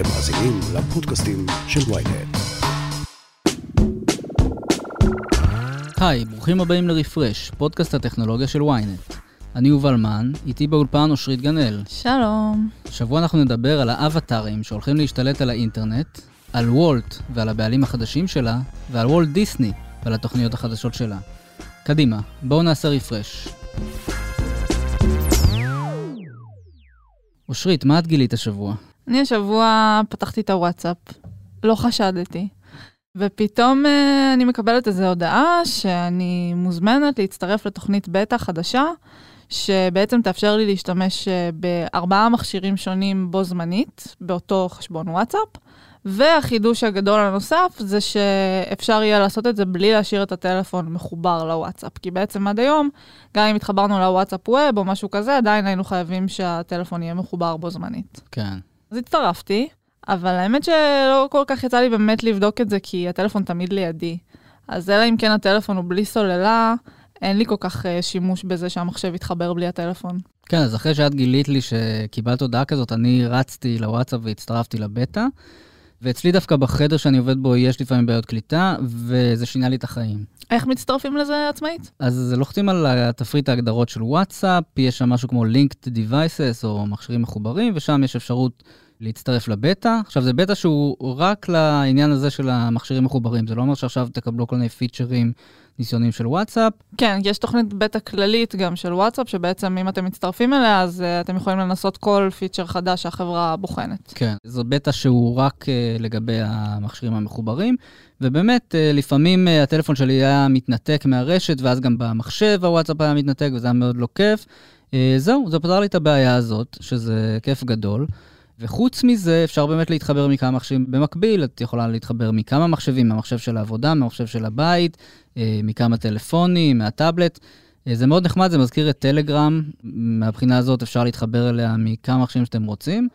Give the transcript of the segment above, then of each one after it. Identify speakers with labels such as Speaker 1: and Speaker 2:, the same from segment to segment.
Speaker 1: אתם מאזינים לפודקאסטים של ויינט.
Speaker 2: היי, ברוכים הבאים לרפרש, פודקאסט הטכנולוגיה של ויינט. אני יובל מן, איתי באולפן אושרית גנאל.
Speaker 3: שלום.
Speaker 2: השבוע אנחנו נדבר על האבטארים שהולכים להשתלט על האינטרנט, על וולט ועל הבעלים החדשים שלה, ועל וולט דיסני ועל התוכניות החדשות שלה. קדימה, בואו נעשה רפרש. אושרית, מה את גילית השבוע?
Speaker 3: אני השבוע פתחתי את הוואטסאפ, לא חשדתי. ופתאום uh, אני מקבלת איזו הודעה שאני מוזמנת להצטרף לתוכנית בטא חדשה, שבעצם תאפשר לי להשתמש uh, בארבעה מכשירים שונים בו זמנית, באותו חשבון וואטסאפ. והחידוש הגדול הנוסף זה שאפשר יהיה לעשות את זה בלי להשאיר את הטלפון מחובר לוואטסאפ. כי בעצם עד היום, גם אם התחברנו לוואטסאפ ווב או משהו כזה, עדיין היינו חייבים שהטלפון יהיה מחובר בו זמנית.
Speaker 2: כן.
Speaker 3: אז הצטרפתי, אבל האמת שלא כל כך יצא לי באמת לבדוק את זה, כי הטלפון תמיד לידי. אז אלא אם כן הטלפון הוא בלי סוללה, אין לי כל כך uh, שימוש בזה שהמחשב יתחבר בלי הטלפון.
Speaker 2: כן, אז אחרי שאת גילית לי שקיבלת הודעה כזאת, אני רצתי לוואטסאפ והצטרפתי לבטא. ואצלי דווקא בחדר שאני עובד בו יש לפעמים בעיות קליטה, וזה שינה לי את החיים.
Speaker 3: איך מצטרפים לזה עצמאית?
Speaker 2: אז לוחצים על תפריט ההגדרות של וואטסאפ, יש שם משהו כמו linked devices או מכשירים מחוברים, ושם יש אפשרות להצטרף לבטא. עכשיו, זה בטא שהוא רק לעניין הזה של המכשירים מחוברים, זה לא אומר שעכשיו תקבלו כל מיני פיצ'רים ניסיונים של וואטסאפ.
Speaker 3: כן, יש תוכנית בטא כללית גם של וואטסאפ, שבעצם אם אתם מצטרפים אליה, אז uh, אתם יכולים לנסות כל פיצ'ר חדש שהחברה בוחנת.
Speaker 2: כן, זו בטא שהוא רק uh, לגבי המכשירים המחוברים, ובאמת, uh, לפעמים uh, הטלפון שלי היה מתנתק מהרשת, ואז גם במחשב הוואטסאפ היה מתנתק, וזה היה מאוד לא כיף. Uh, זהו, זה פתר לי את הבעיה הזאת, שזה כיף גדול. וחוץ מזה, אפשר באמת להתחבר מכמה מחשבים במקביל, את יכולה להתחבר מכמה מחשבים, מהמחשב של העבודה, מהמחשב של הבית, אה, מכמה טלפונים, מהטאבלט. אה, זה מאוד נחמד, זה מזכיר את טלגרם, מהבחינה הזאת אפשר להתחבר אליה מכמה מחשבים שאתם רוצים.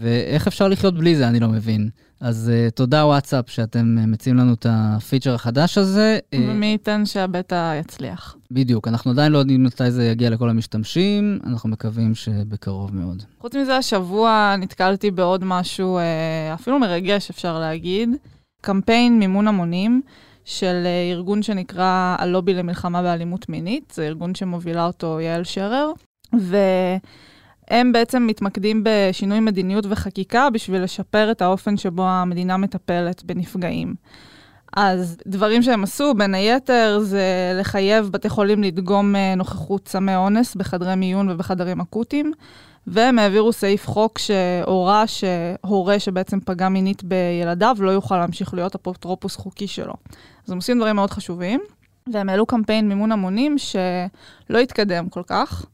Speaker 2: ואיך אפשר לחיות בלי זה, אני לא מבין. אז uh, תודה וואטסאפ שאתם uh, מציעים לנו את הפיצ'ר החדש הזה.
Speaker 3: ומי ייתן שהבטא יצליח.
Speaker 2: בדיוק, אנחנו עדיין לא יודעים מתי זה יגיע לכל המשתמשים, אנחנו מקווים שבקרוב מאוד.
Speaker 3: חוץ מזה, השבוע נתקלתי בעוד משהו, uh, אפילו מרגש אפשר להגיד, קמפיין מימון המונים. של ארגון שנקרא הלובי למלחמה באלימות מינית, זה ארגון שמובילה אותו יעל שרר, ו... הם בעצם מתמקדים בשינוי מדיניות וחקיקה בשביל לשפר את האופן שבו המדינה מטפלת בנפגעים. אז דברים שהם עשו, בין היתר, זה לחייב בתי חולים לדגום אה, נוכחות סמי אונס בחדרי מיון ובחדרים אקוטיים, והם העבירו סעיף חוק שהורה שהורה שבעצם פגע מינית בילדיו לא יוכל להמשיך להיות אפוטרופוס חוקי שלו. אז הם עושים דברים מאוד חשובים, והם העלו קמפיין מימון המונים שלא התקדם כל כך.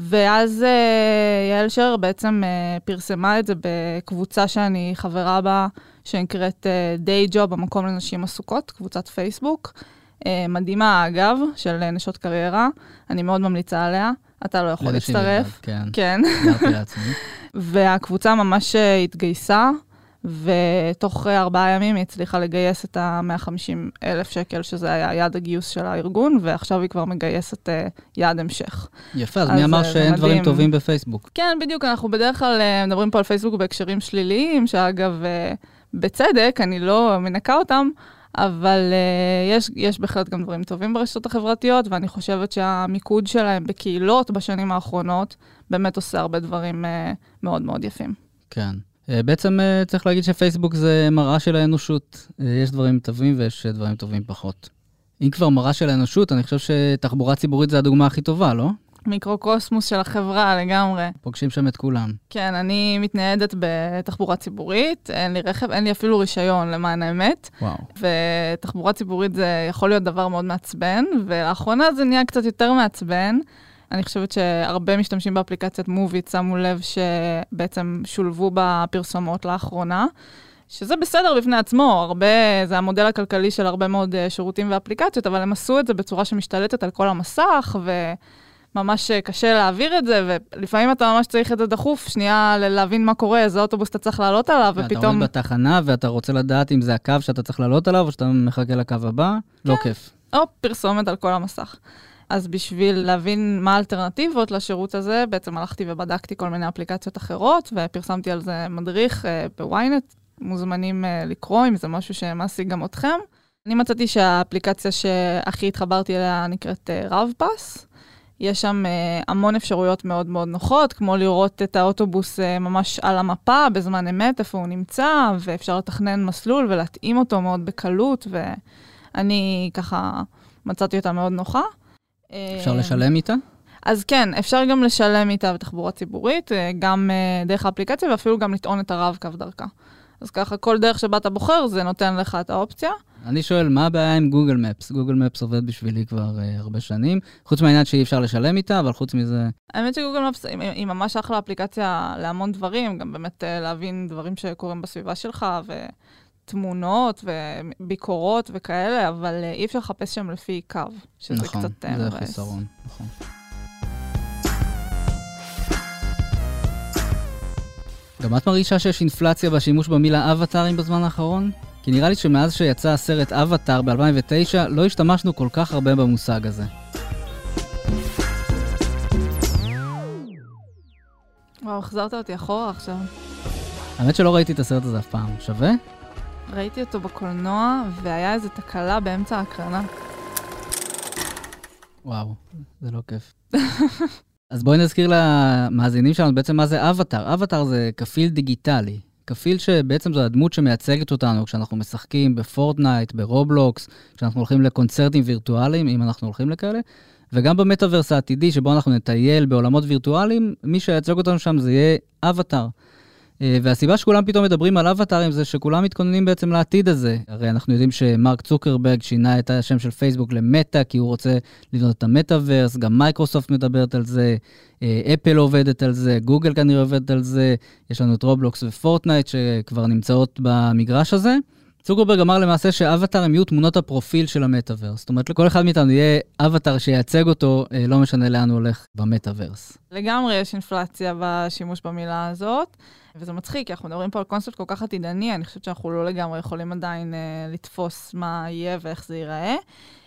Speaker 3: ואז uh, יעל שרר בעצם uh, פרסמה את זה בקבוצה שאני חברה בה, שנקראת uh, Day Job, המקום לנשים עסוקות, קבוצת פייסבוק. Uh, מדהימה, אגב, של נשות קריירה, אני מאוד ממליצה עליה. אתה לא יכול להצטרף.
Speaker 2: כן.
Speaker 3: כן. והקבוצה ממש התגייסה, ותוך ארבעה ימים היא הצליחה לגייס את ה-150 אלף שקל, שזה היה יעד הגיוס של הארגון, ועכשיו היא כבר מגייסת uh, יעד המשך.
Speaker 2: יפה, אז, אז מי אמר שאין מדהים. דברים טובים בפייסבוק?
Speaker 3: כן, בדיוק, אנחנו בדרך כלל uh, מדברים פה על פייסבוק בהקשרים שליליים, שאגב, uh, בצדק, אני לא מנקה אותם, אבל uh, יש, יש בהחלט גם דברים טובים ברשתות החברתיות, ואני חושבת שהמיקוד שלהם בקהילות בשנים האחרונות באמת עושה הרבה דברים uh, מאוד מאוד יפים.
Speaker 2: כן. אה, בעצם אה, צריך להגיד שפייסבוק זה מראה של האנושות. אה, יש דברים טובים ויש דברים טובים פחות. אם כבר מראה של האנושות, אני חושב שתחבורה ציבורית זה הדוגמה הכי טובה, לא?
Speaker 3: מיקרוקוסמוס של החברה לגמרי.
Speaker 2: פוגשים שם את כולם.
Speaker 3: כן, אני מתניידת בתחבורה ציבורית, אין לי רכב, אין לי אפילו רישיון למען האמת.
Speaker 2: וואו.
Speaker 3: ותחבורה ציבורית זה יכול להיות דבר מאוד מעצבן, ולאחרונה זה נהיה קצת יותר מעצבן. אני חושבת שהרבה משתמשים באפליקציית מוביט שמו לב שבעצם שולבו בפרסומות לאחרונה. שזה בסדר בפני עצמו, הרבה, זה המודל הכלכלי של הרבה מאוד אה, שירותים ואפליקציות, אבל הם עשו את זה בצורה שמשתלטת על כל המסך, וממש אה, קשה להעביר את זה, ולפעמים אתה ממש צריך את זה דחוף, שנייה להבין מה קורה, איזה אוטובוס אתה צריך לעלות עליו, ופתאום...
Speaker 2: אתה עומד בתחנה ואתה רוצה לדעת אם זה הקו שאתה צריך לעלות עליו, או שאתה מחכה לקו הבא, לא כן. לא כיף.
Speaker 3: או פרסומת על כל המסך. אז בשביל להבין מה האלטרנטיבות לשירות הזה, בעצם הלכתי ובדקתי כל מיני אפליקציות אחרות, ופרסמתי על זה מדריך uh, בוויינט. מוזמנים uh, לקרוא אם זה משהו שמעסיק גם אתכם. אני מצאתי שהאפליקציה שהכי התחברתי אליה נקראת רב-פס. יש שם המון אפשרויות מאוד מאוד נוחות, כמו לראות את האוטובוס ממש על המפה בזמן אמת, איפה הוא נמצא, ואפשר לתכנן מסלול ולהתאים אותו מאוד בקלות, ואני ככה מצאתי אותה מאוד נוחה.
Speaker 2: אפשר לשלם איתה?
Speaker 3: אז כן, אפשר גם לשלם איתה בתחבורה ציבורית, גם uh, דרך האפליקציה, ואפילו גם לטעון את הרב-קו דרכה. אז ככה, כל דרך שבה אתה בוחר, זה נותן לך את האופציה.
Speaker 2: אני שואל, מה הבעיה עם גוגל מפס? גוגל מפס עובד בשבילי כבר uh, הרבה שנים, חוץ מהעניין שאי אפשר לשלם איתה, אבל חוץ מזה...
Speaker 3: האמת שגוגל מפס היא, היא ממש אחלה אפליקציה להמון דברים, גם באמת uh, להבין דברים שקורים בסביבה שלך, ותמונות וביקורות וכאלה, אבל uh, אי אפשר לחפש שם לפי קו, שזה
Speaker 2: נכון,
Speaker 3: קצת
Speaker 2: זה
Speaker 3: מבאס.
Speaker 2: חיסרון, נכון. גם את מרגישה שיש אינפלציה בשימוש במילה אבטארים בזמן האחרון? כי נראה לי שמאז שיצא הסרט אבטאר ב-2009, לא השתמשנו כל כך הרבה במושג הזה.
Speaker 3: וואו, החזרת אותי אחורה עכשיו.
Speaker 2: האמת שלא ראיתי את הסרט הזה אף פעם. שווה?
Speaker 3: ראיתי אותו בקולנוע, והיה איזו תקלה באמצע ההקרנה.
Speaker 2: וואו, זה לא כיף. אז בואי נזכיר למאזינים שלנו בעצם מה זה אבטאר. אבטאר זה כפיל דיגיטלי. כפיל שבעצם זו הדמות שמייצגת אותנו כשאנחנו משחקים בפורטנייט, ברובלוקס, כשאנחנו הולכים לקונצרטים וירטואליים, אם אנחנו הולכים לכאלה, וגם במטאוורס העתידי, שבו אנחנו נטייל בעולמות וירטואליים, מי שייצג אותנו שם זה יהיה אבטאר. אה, והסיבה שכולם פתאום מדברים על אבטארים זה שכולם מתכוננים בעצם לעתיד הזה. הרי אנחנו יודעים שמרק צוקרברג שינה את השם של פייסבוק למטא, כי הוא רוצה לבנות את המטאוורס, גם מייקרוסופט מדברת על זה, אה, אפל עובדת על זה, גוגל כנראה עובדת על זה, יש לנו את רובלוקס ופורטנייט שכבר נמצאות במגרש הזה. צוקרברג אמר למעשה שאבטאר יהיו תמונות הפרופיל של המטאוורס. זאת אומרת, לכל אחד מאיתנו יהיה אבטאר שייצג אותו, אה, לא משנה לאן הוא הולך במטאוורס.
Speaker 3: לגמרי יש אינפלציה בשימוש במילה הזאת, וזה מצחיק, כי אנחנו מדברים פה על קונספט כל כך עתידני, אני חושבת שאנחנו לא לגמרי יכולים עדיין אה, לתפוס מה יהיה ואיך זה ייראה.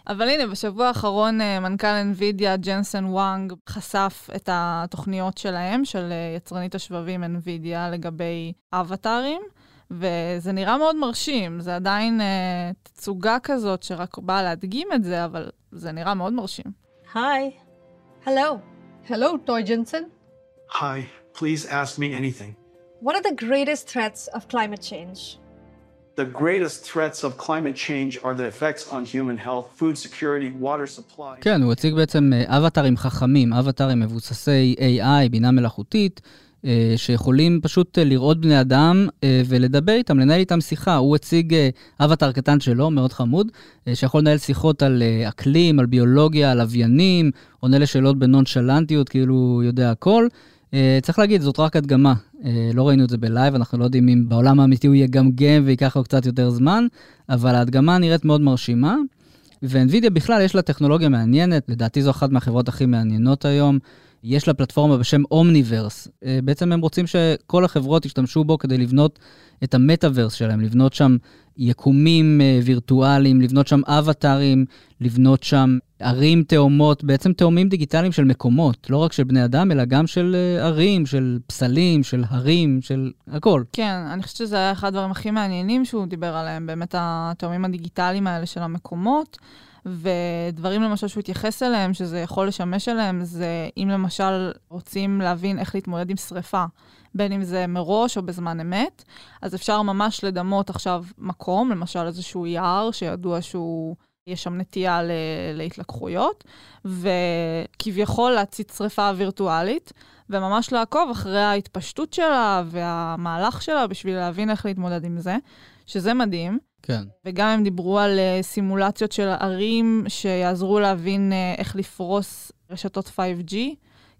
Speaker 3: אבל הנה, בשבוע האחרון uh, מנכ"ל NVIDIA, ג'נסן וואנג, חשף את התוכניות שלהם, של uh, יצרנית השבבים NVIDIA, לגבי אבטארים. וזה נראה מאוד מרשים, זה עדיין uh, תצוגה כזאת שרק באה להדגים את זה, אבל זה נראה מאוד מרשים.
Speaker 4: Hi.
Speaker 5: Hello. Hello, Toy Jensen.
Speaker 6: Hi, please ask me anything.
Speaker 5: What are the greatest threats of climate change?
Speaker 6: The greatest threats of climate change are the effects on human health, food security, water supply.
Speaker 2: כן, הוא הציג בעצם אה, אבטארים חכמים, אבטארים מבוססי AI, בינה מלאכותית, אה, שיכולים פשוט אה, לראות בני אדם ולדבר איתם, לנהל איתם שיחה. הוא הציג אבטאר קטן שלו, מאוד חמוד, שיכול לנהל שיחות על אקלים, על ביולוגיה, על לוויינים, עונה לשאלות בנונשלנטיות, כאילו הוא יודע הכל. צריך להגיד, זאת רק הדגמה. לא ראינו את זה בלייב, אנחנו לא יודעים אם בעולם האמיתי הוא יגמגם וייקח לו קצת יותר זמן, אבל ההדגמה נראית מאוד מרשימה. ואנווידיה בכלל יש לה טכנולוגיה מעניינת, לדעתי זו אחת מהחברות הכי מעניינות היום. יש לה פלטפורמה בשם Omniverse. בעצם הם רוצים שכל החברות ישתמשו בו כדי לבנות את המטאוורס שלהם, לבנות שם יקומים וירטואליים, לבנות שם אבטארים, לבנות שם ערים תאומות, בעצם תאומים דיגיטליים של מקומות, לא רק של בני אדם, אלא גם של ערים, של פסלים, של הרים, של הכל.
Speaker 3: כן, אני חושבת שזה היה אחד הדברים הכי מעניינים שהוא דיבר עליהם, באמת התאומים הדיגיטליים האלה של המקומות. ודברים למשל שהוא התייחס אליהם, שזה יכול לשמש אליהם, זה אם למשל רוצים להבין איך להתמודד עם שריפה, בין אם זה מראש או בזמן אמת, אז אפשר ממש לדמות עכשיו מקום, למשל איזשהו יער שידוע שהוא... יש שם נטייה ל- להתלקחויות, וכביכול להצית שריפה וירטואלית, וממש לעקוב אחרי ההתפשטות שלה והמהלך שלה בשביל להבין איך להתמודד עם זה, שזה מדהים.
Speaker 2: כן.
Speaker 3: וגם הם דיברו על uh, סימולציות של ערים שיעזרו להבין uh, איך לפרוס רשתות 5G,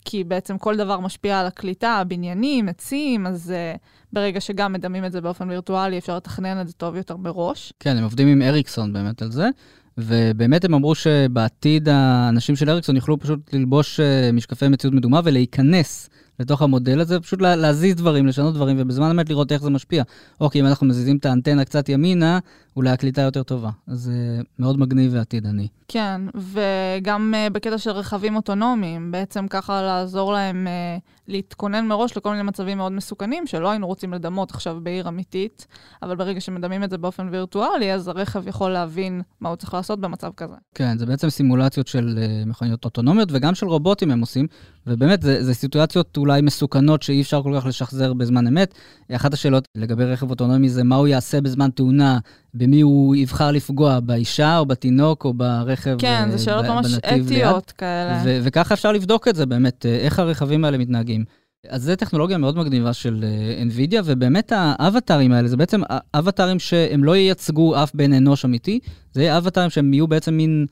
Speaker 3: כי בעצם כל דבר משפיע על הקליטה, בניינים, עצים, אז uh, ברגע שגם מדמים את זה באופן וירטואלי, אפשר לתכנן את זה טוב יותר מראש.
Speaker 2: כן, הם עובדים עם אריקסון באמת על זה, ובאמת הם אמרו שבעתיד האנשים של אריקסון יוכלו פשוט ללבוש אה, משקפי מציאות מדומה ולהיכנס לתוך המודל הזה, פשוט לה, להזיז דברים, לשנות דברים, ובזמן אמת לראות איך זה משפיע. אוקיי, אם אנחנו מזיזים את האנטנה קצת ימינה, אולי הקליטה יותר טובה. אז זה uh, מאוד מגניב ועתידני.
Speaker 3: כן, וגם uh, בקטע של רכבים אוטונומיים, בעצם ככה לעזור להם uh, להתכונן מראש לכל מיני מצבים מאוד מסוכנים, שלא היינו רוצים לדמות עכשיו בעיר אמיתית, אבל ברגע שמדמים את זה באופן וירטואלי, אז הרכב יכול להבין מה הוא צריך לעשות במצב כזה.
Speaker 2: כן, זה בעצם סימולציות של uh, מכוניות אוטונומיות, וגם של רובוטים הם עושים, ובאמת, זה, זה סיטואציות אולי מסוכנות שאי אפשר כל כך לשחזר בזמן אמת. אחת השאלות לגבי רכב אוטונומי זה מה הוא יעשה בזמן תאונה, במי הוא יבחר לפגוע, באישה או בתינוק או ברכב
Speaker 3: כן, זה שאלות ממש אתיות כאלה.
Speaker 2: ו- וככה אפשר לבדוק את זה באמת, איך הרכבים האלה מתנהגים. אז זו טכנולוגיה מאוד מגניבה של uh, NVIDIA, ובאמת האבטרים האלה, זה בעצם אבטרים שהם לא ייצגו אף בן אנוש אמיתי, זה אבטרים שהם יהיו בעצם מין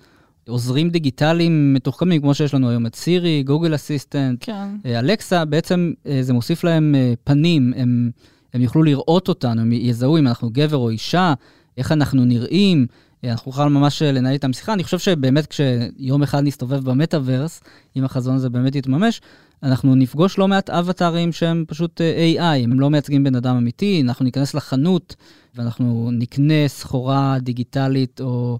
Speaker 2: עוזרים דיגיטליים מתוחכמים, כמו שיש לנו היום את סירי, גוגל אסיסטנט,
Speaker 3: כן.
Speaker 2: אלקסה, בעצם זה מוסיף להם פנים, הם, הם יוכלו לראות אותנו, הם יזהו אם אנחנו גבר או אישה, איך אנחנו נראים, אנחנו נוכל ממש לנהל איתם שיחה. אני חושב שבאמת כשיום אחד נסתובב במטאוורס, אם החזון הזה באמת יתממש, אנחנו נפגוש לא מעט אבטארים שהם פשוט AI, הם לא מייצגים בן אדם אמיתי, אנחנו ניכנס לחנות ואנחנו נקנה סחורה דיגיטלית או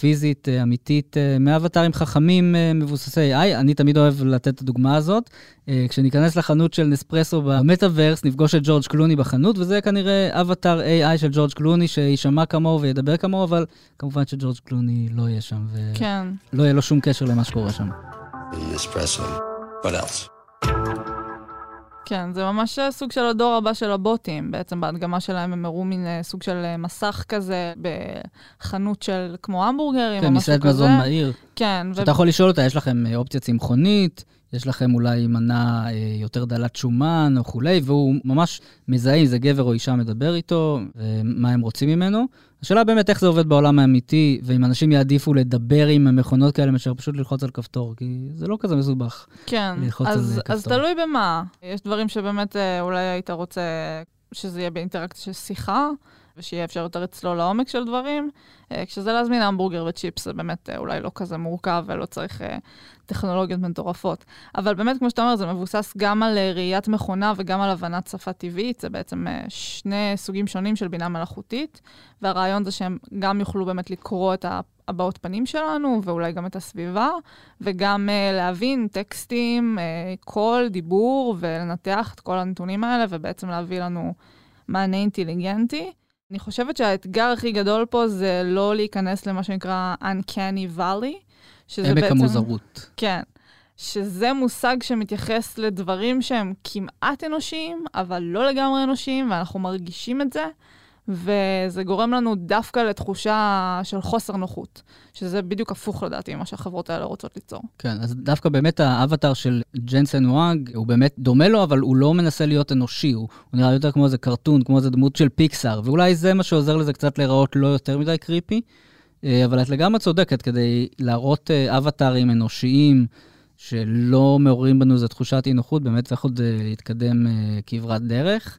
Speaker 2: פיזית, אה, אמיתית, אה, מאבטרים חכמים אה, מבוססי AI. אני תמיד אוהב לתת את הדוגמה הזאת. כשניכנס לחנות של נספרסו במטאוורס, נפגוש את ג'ורג' קלוני בחנות, וזה כנראה אבטר AI של ג'ורג' קלוני, שישמע כמוהו וידבר כמוהו, אבל כמובן שג'ורג' קלוני לא יהיה שם, ולא
Speaker 3: כן.
Speaker 2: יהיה לו שום קשר למה שקורה שם.
Speaker 1: נספרסו, what else?
Speaker 3: כן, זה ממש סוג של הדור הבא של הבוטים. בעצם בהדגמה שלהם הם הראו מין אה, סוג של אה, מסך כזה בחנות של כמו המבורגרים
Speaker 2: כן,
Speaker 3: או משהו כזה.
Speaker 2: כן, מסעד מזון מהיר.
Speaker 3: כן.
Speaker 2: שאתה ו... יכול לשאול אותה, יש לכם אה, אופציה צמחונית, יש לכם אולי מנה יותר דלת שומן או כולי, והוא ממש מזהה אם זה גבר או אישה מדבר איתו, ומה הם רוצים ממנו. השאלה באמת איך זה עובד בעולם האמיתי, ואם אנשים יעדיפו לדבר עם המכונות כאלה מאשר פשוט ללחוץ על כפתור, כי זה לא כזה מסובך
Speaker 3: כן,
Speaker 2: ללחוץ
Speaker 3: אז,
Speaker 2: על כפתור.
Speaker 3: אז תלוי במה. יש דברים שבאמת אה, אולי היית רוצה שזה יהיה באינטראקציה של שיחה, ושיהיה אפשר יותר לצלול לעומק של דברים. אה, כשזה להזמין המבורגר וצ'יפס, זה באמת אה, אולי לא כזה מורכב ולא צריך טכנולוגיות מטורפות. אבל באמת, כמו שאתה אומר, זה מבוסס גם על ראיית מכונה וגם על הבנת שפה טבעית. זה בעצם שני סוגים שונים של בינה מלאכותית, והרעיון זה שהם גם יוכלו באמת לקרוא את הבעות פנים שלנו, ואולי גם את הסביבה, וגם uh, להבין טקסטים, uh, קול, דיבור, ולנתח את כל הנתונים האלה, ובעצם להביא לנו מענה אינטליגנטי. אני חושבת שהאתגר הכי גדול פה זה לא להיכנס למה שנקרא Uncanny Valley, שזה
Speaker 2: עמק
Speaker 3: בעצם...
Speaker 2: המוזרות.
Speaker 3: כן. שזה מושג שמתייחס לדברים שהם כמעט אנושיים, אבל לא לגמרי אנושיים, ואנחנו מרגישים את זה. וזה גורם לנו דווקא לתחושה של חוסר נוחות, שזה בדיוק הפוך לדעתי ממה שהחברות האלה רוצות ליצור.
Speaker 2: כן, אז דווקא באמת האבטר של ג'נסן וואג, הוא באמת דומה לו, אבל הוא לא מנסה להיות אנושי, הוא, הוא נראה יותר כמו איזה קרטון, כמו איזה דמות של פיקסאר, ואולי זה מה שעוזר לזה קצת להיראות לא יותר מדי קריפי, אה, אבל את לגמרי צודקת, כדי להראות אה, אבטרים אנושיים, שלא מעוררים בנו איזו תחושת אי נוחות, באמת צריך עוד אה, להתקדם כברת דרך.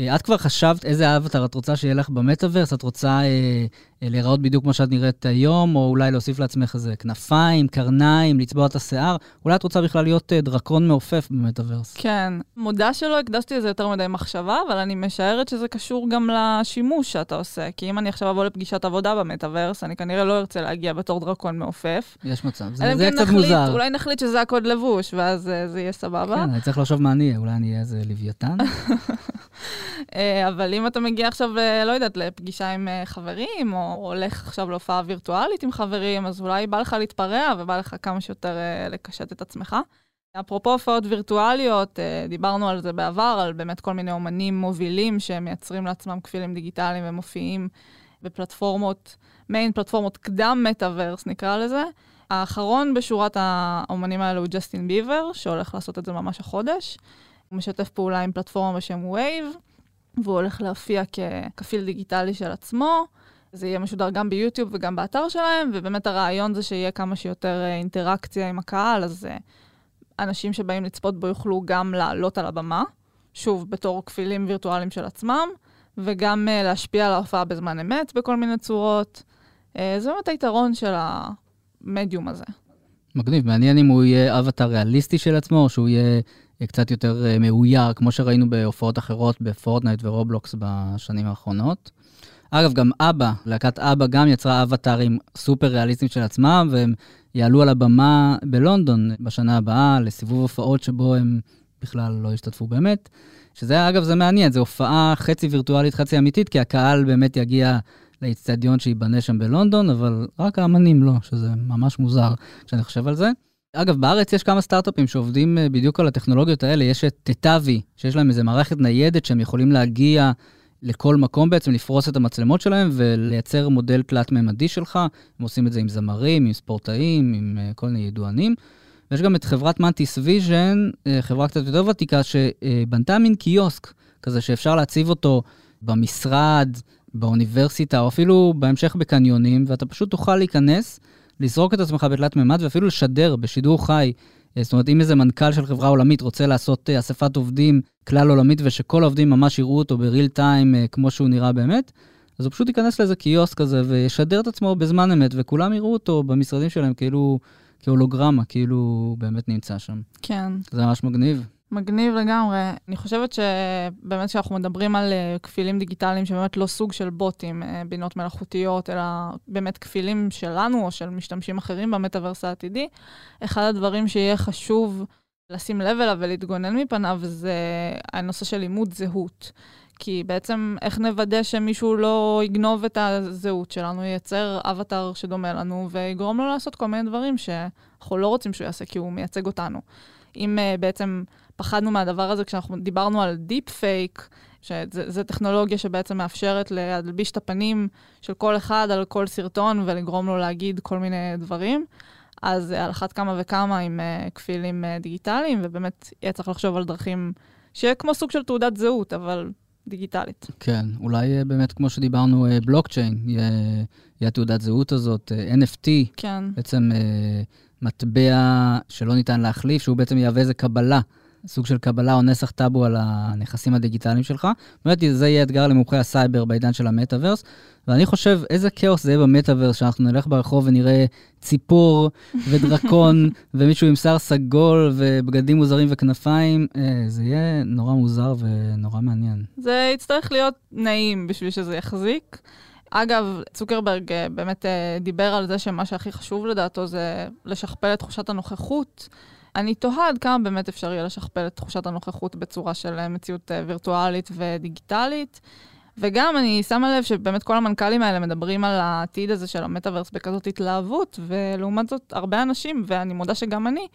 Speaker 2: אה, את כבר חשבת איזה אבטר את רוצה שיהיה לך במטאוורס? את רוצה אה, אה, להיראות בדיוק כמו שאת נראית היום, או אולי להוסיף לעצמך איזה כנפיים, קרניים, לצבוע את השיער? אולי את רוצה בכלל להיות אה, דרקון מעופף במטאוורס.
Speaker 3: כן, מודה שלא הקדשתי לזה יותר מדי מחשבה, אבל אני משערת שזה קשור גם לשימוש שאתה עושה. כי אם אני עכשיו אבוא לפגישת עבודה במטאוורס, אני כנראה לא ארצה להגיע בתור דרקון מעופף.
Speaker 2: יש מצב, זה, זה כן קצת נחליט, מוזר.
Speaker 3: אולי נחליט שזה הקוד לבוש, ואז אה, זה יהיה סבבה.
Speaker 2: כן, אני צריך לחשוב מה אני אהיה, אולי אני אהיה איזה לוויתן.
Speaker 3: אה, אבל אם אתה מגיע עכשיו, אה, לא יודעת, לפגישה עם אה, חברים, או הולך עכשיו להופעה וירטואלית עם חברים, אז אולי בא לך להתפרע ובא לך כמה שיותר לקשט את עצמך. אפרופו הופעות וירטואליות, דיברנו על זה בעבר, על באמת כל מיני אומנים מובילים שמייצרים לעצמם כפילים דיגיטליים ומופיעים בפלטפורמות, מיין פלטפורמות קדם מטאוורס נקרא לזה. האחרון בשורת האומנים האלה הוא ג'סטין ביבר, שהולך לעשות את זה ממש החודש. הוא משתף פעולה עם פלטפורמה בשם Wave, והוא הולך להופיע ככפיל דיגיטלי של עצמו. זה יהיה משודר גם ביוטיוב וגם באתר שלהם, ובאמת הרעיון זה שיהיה כמה שיותר אה, אינטראקציה עם הקהל, אז אה, אנשים שבאים לצפות בו יוכלו גם לעלות על הבמה, שוב, בתור כפילים וירטואליים של עצמם, וגם uh, להשפיע על ההופעה בזמן אמת בכל מיני צורות. זה באמת היתרון של המדיום הזה.
Speaker 2: מגניב, מעניין אם הוא יהיה אבטר ריאליסטי של עצמו, או שהוא יהיה קצת יותר אה, מאויר, כמו שראינו בהופעות אחרות בפורטנייט ורובלוקס בשנים האחרונות. אגב, גם אבא, להקת אבא גם יצרה אבטרים סופר ריאליסטיים של עצמם, והם יעלו על הבמה בלונדון בשנה הבאה לסיבוב הופעות שבו הם בכלל לא ישתתפו באמת. שזה, אגב, זה מעניין, זו הופעה חצי וירטואלית, חצי אמיתית, כי הקהל באמת יגיע לאיצטדיון שייבנה שם בלונדון, אבל רק האמנים לא, שזה ממש מוזר כשאני חושב על זה. אגב, בארץ יש כמה סטארט-אפים שעובדים אה, בדיוק על הטכנולוגיות האלה. יש את טטאבי, שיש להם איזה מערכת ניידת שהם יכולים להגיע לכל מקום בעצם, לפרוס את המצלמות שלהם ולייצר מודל תלת-ממדי שלך. הם עושים את זה עם זמרים, עם ספורטאים, עם אה, כל מיני ידוענים. ויש גם את חברת Mantis Vision, אה, חברה קצת יותר ותיקה, שבנתה מין קיוסק כזה שאפשר להציב אותו במשרד, באוניברסיטה, או אפילו בהמשך בקניונים, ואתה פשוט תוכל להיכנס, לזרוק את עצמך בתלת מימד ואפילו לשדר בשידור חי אה, זאת אומרת, אם איזה מנכ"ל של חברה עולמית רוצה לעשות אה, אספת עובדים כלל עולמית ושכל העובדים ממש יראו אותו בריל טיים אה, כמו שהוא נראה באמת, אז הוא פשוט ייכנס לאיזה קיוסק כזה וישדר את עצמו בזמן אמת, וכולם יראו אותו במשרדים שלהם כאילו כהולוגרמה, כאילו הוא באמת נמצא שם.
Speaker 3: כן.
Speaker 2: זה ממש מגניב.
Speaker 3: מגניב לגמרי. אני חושבת שבאמת כשאנחנו מדברים על uh, כפילים דיגיטליים שבאמת לא סוג של בוטים, uh, בינות מלאכותיות, אלא באמת כפילים שלנו או של משתמשים אחרים במטאוורס העתידי, אחד הדברים שיהיה חשוב לשים לב אליו ולהתגונן מפניו זה הנושא של לימוד זהות. כי בעצם איך נוודא שמישהו לא יגנוב את הזהות שלנו, ייצר אבטאר שדומה לנו ויגרום לו לעשות כל מיני דברים שאנחנו לא רוצים שהוא יעשה כי הוא מייצג אותנו. אם אה, בעצם פחדנו מהדבר הזה כשאנחנו דיברנו על דיפ פייק, שזו טכנולוגיה שבעצם מאפשרת להלביש את הפנים של כל אחד על כל סרטון ולגרום לו להגיד כל מיני דברים. אז על אחת כמה וכמה עם אה, כפילים אה, דיגיטליים, ובאמת יהיה צריך לחשוב על דרכים שיהיה כמו סוג של תעודת זהות, אבל דיגיטלית.
Speaker 2: כן, אולי באמת כמו שדיברנו, בלוקצ'יין, יהיה, יהיה תעודת זהות הזאת, NFT,
Speaker 3: כן.
Speaker 2: בעצם מטבע שלא ניתן להחליף, שהוא בעצם יהווה איזה קבלה סוג של קבלה או נסח טאבו על הנכסים הדיגיטליים שלך. באמת, זה יהיה אתגר למומחי הסייבר בעידן של המטאוורס. ואני חושב, איזה כאוס זה יהיה במטאוורס, שאנחנו נלך ברחוב ונראה ציפור ודרקון ומישהו עם שיער סגול ובגדים מוזרים וכנפיים. אה, זה יהיה נורא מוזר ונורא מעניין.
Speaker 3: זה יצטרך להיות נעים בשביל שזה יחזיק. אגב, צוקרברג אה, באמת אה, דיבר על זה שמה שהכי חשוב לדעתו זה לשכפל את תחושת הנוכחות. אני תוהה עד כמה באמת אפשר יהיה לשכפל את תחושת הנוכחות בצורה של אה, מציאות אה, וירטואלית ודיגיטלית. וגם אני שמה לב שבאמת כל המנכ"לים האלה מדברים על העתיד הזה של המטאוורס בכזאת התלהבות, ולעומת זאת הרבה אנשים, ואני מודה שגם אני,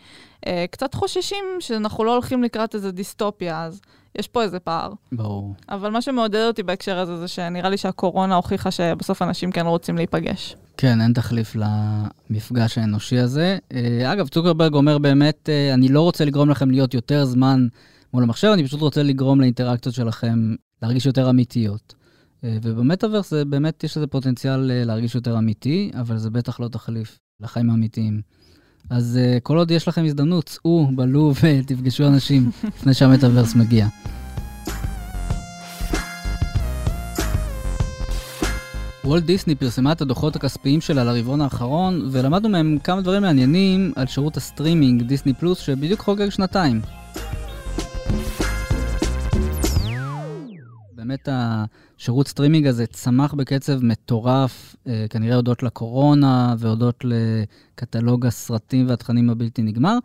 Speaker 3: אה, קצת חוששים שאנחנו לא הולכים לקראת איזה דיסטופיה, אז יש פה איזה פער.
Speaker 2: ברור.
Speaker 3: אבל מה שמעודד אותי בהקשר הזה זה שנראה לי שהקורונה הוכיחה שבסוף אנשים כן רוצים להיפגש.
Speaker 2: כן, אין תחליף למפגש האנושי הזה. אה, אגב, צוקרברג אומר באמת, אה, אני לא רוצה לגרום לכם להיות יותר זמן מול המחשב, אני פשוט רוצה לגרום לאינטראקציות שלכם להרגיש יותר אמיתיות. אה, ובמטאוורס זה באמת, יש לזה פוטנציאל להרגיש יותר אמיתי, אבל זה בטח לא תחליף לחיים האמיתיים. אז כל עוד יש לכם הזדמנות, צאו, בלו ותפגשו אנשים לפני שהמטאוורס מגיע. וולט דיסני פרסמה את הדוחות הכספיים שלה לרבעון האחרון, ולמדנו מהם כמה דברים מעניינים על שירות הסטרימינג דיסני פלוס שבדיוק חוגג שנתיים. באמת השירות סטרימינג הזה צמח בקצב מטורף, אה, כנראה הודות לקורונה והודות לקטלוג הסרטים והתכנים הבלתי נגמר,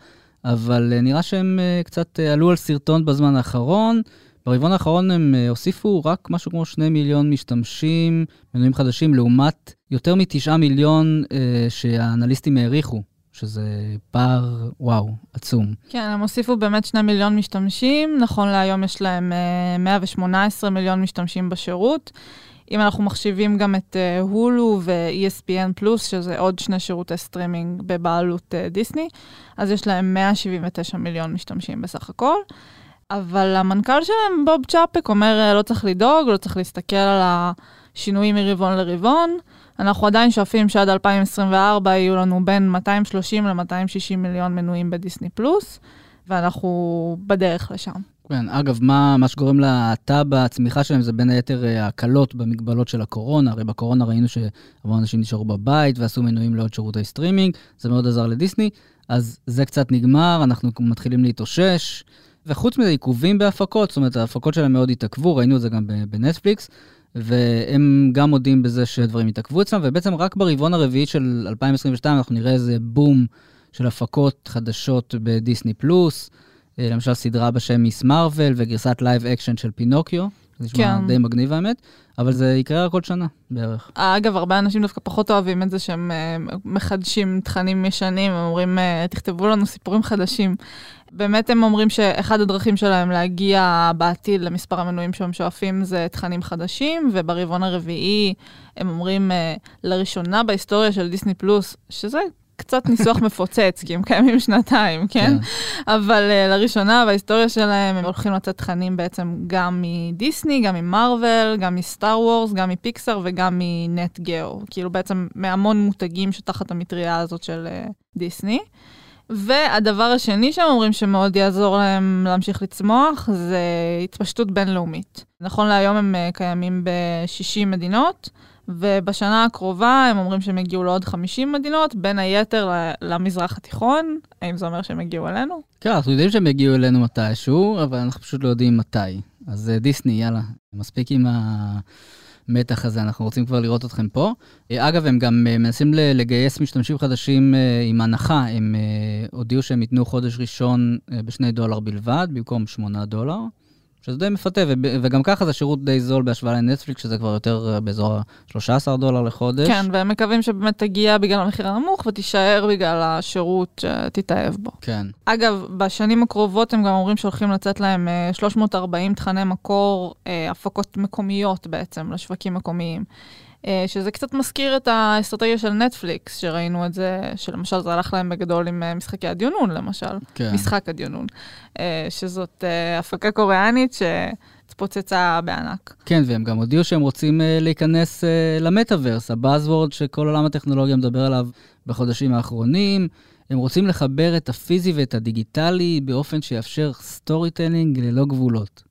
Speaker 2: אבל אה, נראה שהם אה, קצת עלו על שרטון בזמן האחרון. ברבעון האחרון הם הוסיפו רק משהו כמו שני מיליון משתמשים, מנויים חדשים, לעומת יותר מתשעה מיליון שהאנליסטים העריכו, שזה פער, וואו, עצום.
Speaker 3: כן, הם הוסיפו באמת שני מיליון משתמשים, נכון להיום יש להם אה, 118 מיליון משתמשים בשירות. אם אנחנו מחשיבים גם את הולו אה, ו-ESPN פלוס, שזה עוד שני שירותי סטרימינג בבעלות אה, דיסני, אז יש להם 179 מיליון משתמשים בסך הכל. אבל המנכ"ל שלהם, בוב צ'אפק, אומר, אה, לא צריך לדאוג, לא צריך להסתכל על השינויים מרבעון לרבעון. אנחנו עדיין שואפים שעד 2024 יהיו לנו בין 230 ל-260 מיליון מנויים בדיסני פלוס, ואנחנו בדרך לשם.
Speaker 2: כן, אגב, מה, מה שגורם להאטה בצמיחה שלהם זה בין היתר אה, ההקלות במגבלות של הקורונה. הרי בקורונה ראינו שהרבה אנשים נשארו בבית ועשו מנויים לעוד שירותי סטרימינג, זה מאוד עזר לדיסני, אז זה קצת נגמר, אנחנו מתחילים להתאושש. וחוץ מזה, עיכובים בהפקות, זאת אומרת, ההפקות שלהם מאוד התעכבו, ראינו את זה גם בנטפליקס, והם גם מודים בזה שדברים התעכבו אצלם, ובעצם רק ברבעון הרביעי של 2022 אנחנו נראה איזה בום של הפקות חדשות בדיסני פלוס. אה, למשל סדרה בשם Ms. Marvel וגרסת live action של פינוקיו. זה נשמע כן. די מגניב האמת, אבל זה יקרה עוד שנה בערך.
Speaker 3: אגב, הרבה אנשים דווקא פחות אוהבים את זה שהם אה, מחדשים תכנים ישנים, הם אומרים, אה, תכתבו לנו סיפורים חדשים. באמת הם אומרים שאחד הדרכים שלהם להגיע בעתיד למספר המנויים שהם שואפים זה תכנים חדשים, וברבעון הרביעי הם אומרים uh, לראשונה בהיסטוריה של דיסני פלוס, שזה קצת ניסוח מפוצץ, כי הם קיימים שנתיים, כן? כן. אבל uh, לראשונה בהיסטוריה שלהם הם הולכים לצאת תכנים בעצם גם מדיסני, גם ממרוויל, גם מסטאר וורס, גם מפיקסאר וגם מנט גאו. כאילו בעצם מהמון מותגים שתחת המטריה הזאת של uh, דיסני. והדבר השני שהם אומרים שמאוד יעזור להם להמשיך לצמוח, זה התפשטות בינלאומית. נכון להיום הם uh, קיימים ב-60 מדינות. ובשנה הקרובה הם אומרים שהם יגיעו לעוד 50 מדינות, בין היתר למזרח התיכון. האם זה אומר שהם יגיעו אלינו?
Speaker 2: כן, אנחנו יודעים שהם יגיעו אלינו מתישהו, אבל אנחנו פשוט לא יודעים מתי. אז אה, דיסני, יאללה, מספיק עם המתח הזה, אנחנו רוצים כבר לראות אתכם פה. אה, אגב, הם גם אה, מנסים לגייס משתמשים חדשים עם הנחה, הם הודיעו שהם ייתנו חודש ראשון בשני דולר בלבד, במקום שמונה דולר. שזה די מפתה, וגם ככה זה שירות די זול בהשוואה לנטפליקס, שזה כבר יותר אה, באזור ה-13 דולר לחודש.
Speaker 3: כן, והם מקווים שבאמת תגיע בגלל המחיר הנמוך ותישאר בגלל השירות שתתאהב בו.
Speaker 2: כן.
Speaker 3: אגב, בשנים הקרובות הם גם אומרים שהולכים לצאת להם 340 אה, תכני מקור, אה, הפקות מקומיות בעצם, לשווקים מקומיים. אה, שזה קצת מזכיר את האסטרטגיה של נטפליקס, שראינו את זה, שלמשל זה הלך להם בגדול עם אה, משחקי הדיונון, למשל. כן. משחק הדיונון. אה, שזאת הפקה קוריאנית שהתפוצצה בענק.
Speaker 2: כן, והם גם הודיעו שהם רוצים להיכנס למטאוורס, ה buzzword שכל עולם הטכנולוגיה מדבר עליו בחודשים האחרונים. הם רוצים לחבר את הפיזי ואת הדיגיטלי באופן שיאפשר storytelling ללא גבולות.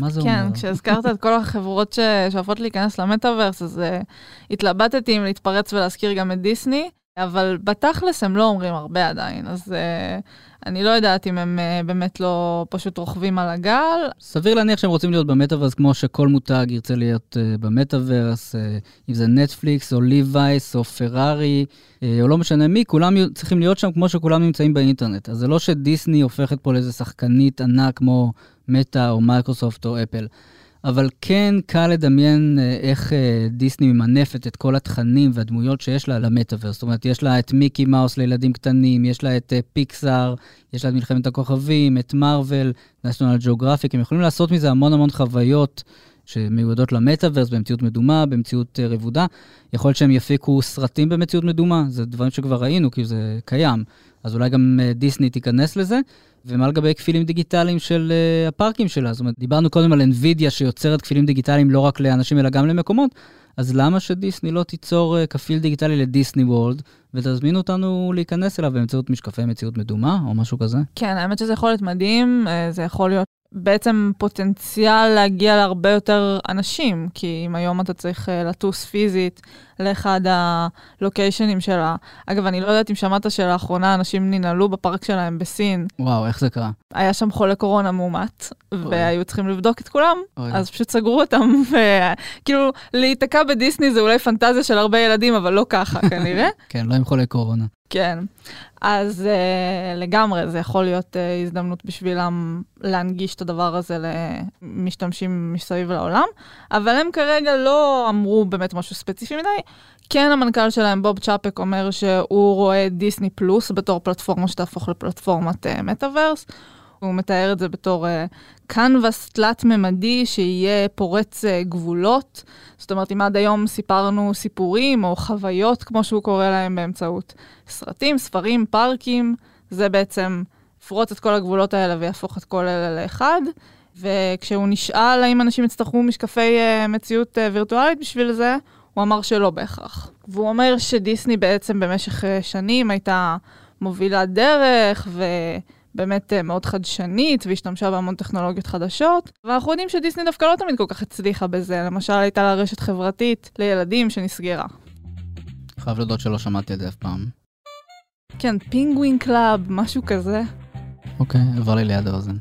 Speaker 2: מה זה
Speaker 3: כן,
Speaker 2: אומר?
Speaker 3: כן, כשהזכרת את כל החברות ששואפות להיכנס למטאוורס, אז uh, התלבטתי אם להתפרץ ולהזכיר גם את דיסני, אבל בתכלס הם לא אומרים הרבה עדיין, אז uh, אני לא יודעת אם הם uh, באמת לא פשוט רוכבים על הגל.
Speaker 2: סביר להניח שהם רוצים להיות במטאוורס כמו שכל מותג ירצה להיות uh, במטאוורס, uh, אם זה נטפליקס או ליווייס או פרארי, uh, או לא משנה מי, כולם צריכים להיות שם כמו שכולם נמצאים באינטרנט. אז זה לא שדיסני הופכת פה לאיזה שחקנית ענק כמו מטא או מייקרוסופט או אפל. אבל כן קל לדמיין אה, איך אה, דיסני ממנפת את כל התכנים והדמויות שיש לה למטאוורס. זאת אומרת, יש לה את מיקי מאוס לילדים קטנים, יש לה את פיקסאר, אה, יש לה את מלחמת הכוכבים, את מארוול, national geographic, הם יכולים לעשות מזה המון המון חוויות שמיועדות למטאוורס במציאות מדומה, במציאות רבודה. יכול להיות שהם יפיקו סרטים במציאות מדומה, זה דברים שכבר ראינו, כי זה קיים. אז אולי גם דיסני תיכנס לזה. ומה לגבי כפילים דיגיטליים של uh, הפארקים שלה? זאת אומרת, דיברנו קודם על NVIDIA שיוצרת כפילים דיגיטליים לא רק לאנשים אלא גם למקומות, אז למה שדיסני לא תיצור uh, כפיל דיגיטלי לדיסני וולד, ותזמינו אותנו להיכנס אליו באמצעות משקפי מציאות מדומה או משהו כזה?
Speaker 3: כן, האמת שזה יכול להיות מדהים, uh, זה יכול להיות בעצם פוטנציאל להגיע להרבה יותר אנשים, כי אם היום אתה צריך uh, לטוס פיזית לאחד הלוקיישנים שלה. אגב, אני לא יודעת אם שמעת שלאחרונה אנשים ננעלו בפארק שלהם בסין.
Speaker 2: וואו, איך זה קרה?
Speaker 3: היה שם חולה קורונה מאומת, והיו צריכים לבדוק את כולם, אוי. אז פשוט סגרו אותם, וכאילו, להיתקע בדיסני זה אולי פנטזיה של הרבה ילדים, אבל לא ככה כנראה.
Speaker 2: כן, לא עם חולה קורונה.
Speaker 3: כן. אז uh, לגמרי, זה יכול להיות uh, הזדמנות בשבילם להנגיש את הדבר הזה למשתמשים מסביב לעולם, אבל הם כרגע לא אמרו באמת משהו ספציפי מדי. כן, המנכ"ל שלהם, בוב צ'אפק, אומר שהוא רואה דיסני פלוס בתור פלטפורמה שתהפוך לפלטפורמת מטאוורס. Uh, הוא מתאר את זה בתור קנבס uh, תלת-ממדי שיהיה פורץ uh, גבולות. זאת אומרת, אם עד היום סיפרנו סיפורים או חוויות, כמו שהוא קורא להם, באמצעות סרטים, ספרים, פארקים, זה בעצם יפרוץ את כל הגבולות האלה ויהפוך את כל אלה לאחד. וכשהוא נשאל האם אנשים יצטרכו משקפי uh, מציאות וירטואלית בשביל זה, הוא אמר שלא בהכרח. והוא אומר שדיסני בעצם במשך שנים הייתה מובילת דרך, ו... באמת אה, מאוד חדשנית והשתמשה בהמון טכנולוגיות חדשות, ואנחנו יודעים שדיסני דווקא לא תמיד כל כך הצליחה בזה. למשל, הייתה לה רשת חברתית לילדים שנסגרה.
Speaker 2: חייב להודות שלא שמעתי את זה אף פעם.
Speaker 3: כן, Club Penguin, משהו כזה.
Speaker 2: אוקיי, עבר לי ליד האוזן.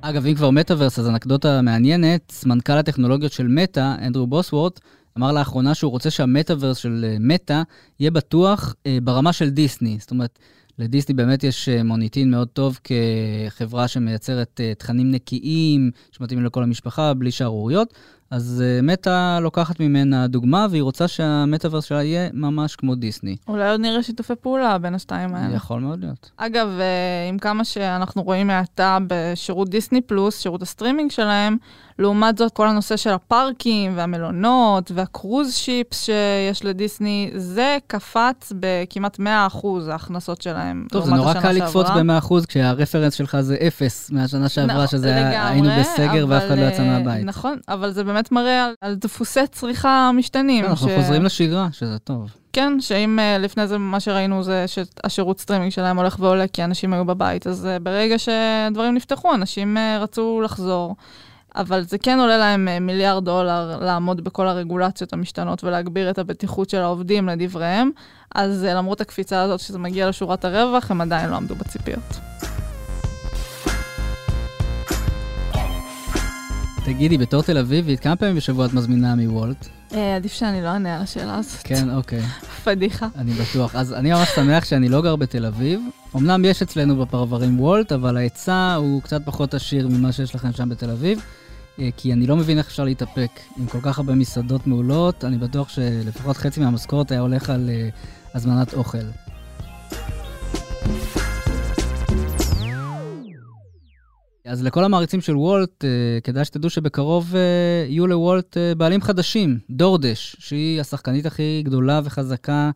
Speaker 2: אגב, אם כבר מטאוורס, אז אנקדוטה מעניינת, סמנכ"ל הטכנולוגיות של מטא, אנדרו בוסוורט, אמר לאחרונה שהוא רוצה שהמטאוורס של אה, מטא יהיה בטוח אה, ברמה של דיסני. זאת אומרת, לדיסני באמת יש אה, מוניטין מאוד טוב כחברה שמייצרת אה, תכנים נקיים, שמתאימים לכל המשפחה, בלי שערוריות. אז uh, מטא לוקחת ממנה דוגמה, והיא רוצה שהמטאוורס שלה יהיה ממש כמו דיסני.
Speaker 3: אולי עוד נראה שיתופי פעולה בין השתיים האלה.
Speaker 2: יכול מאוד להיות.
Speaker 3: אגב, אה, עם כמה שאנחנו רואים מעתה בשירות דיסני פלוס, שירות הסטרימינג שלהם, לעומת זאת, כל הנושא של הפארקים והמלונות וה cruise ships שיש לדיסני, זה קפץ בכמעט 100% ההכנסות שלהם.
Speaker 2: טוב, זה נורא קל לקפוץ ב-100% כשהרפרנס שלך זה אפס מהשנה שעברה, שזה
Speaker 3: לגמרי,
Speaker 2: היינו בסגר ואף אחד לא יצא
Speaker 3: אה,
Speaker 2: מהבית.
Speaker 3: נכון, אבל זה באמת מראה על, על דפוסי צריכה משתנים.
Speaker 2: אנחנו חוזרים לשגרה, שזה טוב.
Speaker 3: כן, שאם uh, לפני זה מה שראינו זה שהשירות סטרימינג שלהם הולך ועולה כי אנשים היו בבית, אז uh, ברגע שדברים נפתחו, אנשים uh, רצו לחזור. אבל זה כן עולה להם uh, מיליארד דולר לעמוד בכל הרגולציות המשתנות ולהגביר את הבטיחות של העובדים לדבריהם, אז uh, למרות הקפיצה הזאת שזה מגיע לשורת הרווח, הם עדיין לא עמדו בציפיות.
Speaker 2: תגידי, בתור תל אביבית, כמה פעמים בשבוע את מזמינה מוולט?
Speaker 3: אה, עדיף שאני לא אענה על השאלה הזאת.
Speaker 2: כן, אוקיי.
Speaker 3: פדיחה.
Speaker 2: אני בטוח. אז אני ממש שמח שאני לא גר בתל אביב. אמנם יש אצלנו בפרברים וולט, אבל ההיצע הוא קצת פחות עשיר ממה שיש לכם שם בתל אביב. אה, כי אני לא מבין איך אפשר להתאפק עם כל כך הרבה מסעדות מעולות. אני בטוח שלפחות חצי מהמשכורת היה הולך על uh, הזמנת אוכל. אז לכל המעריצים של וולט, uh, כדאי שתדעו שבקרוב uh, יהיו לוולט uh, בעלים חדשים, דורדש, שהיא השחקנית הכי גדולה וחזקה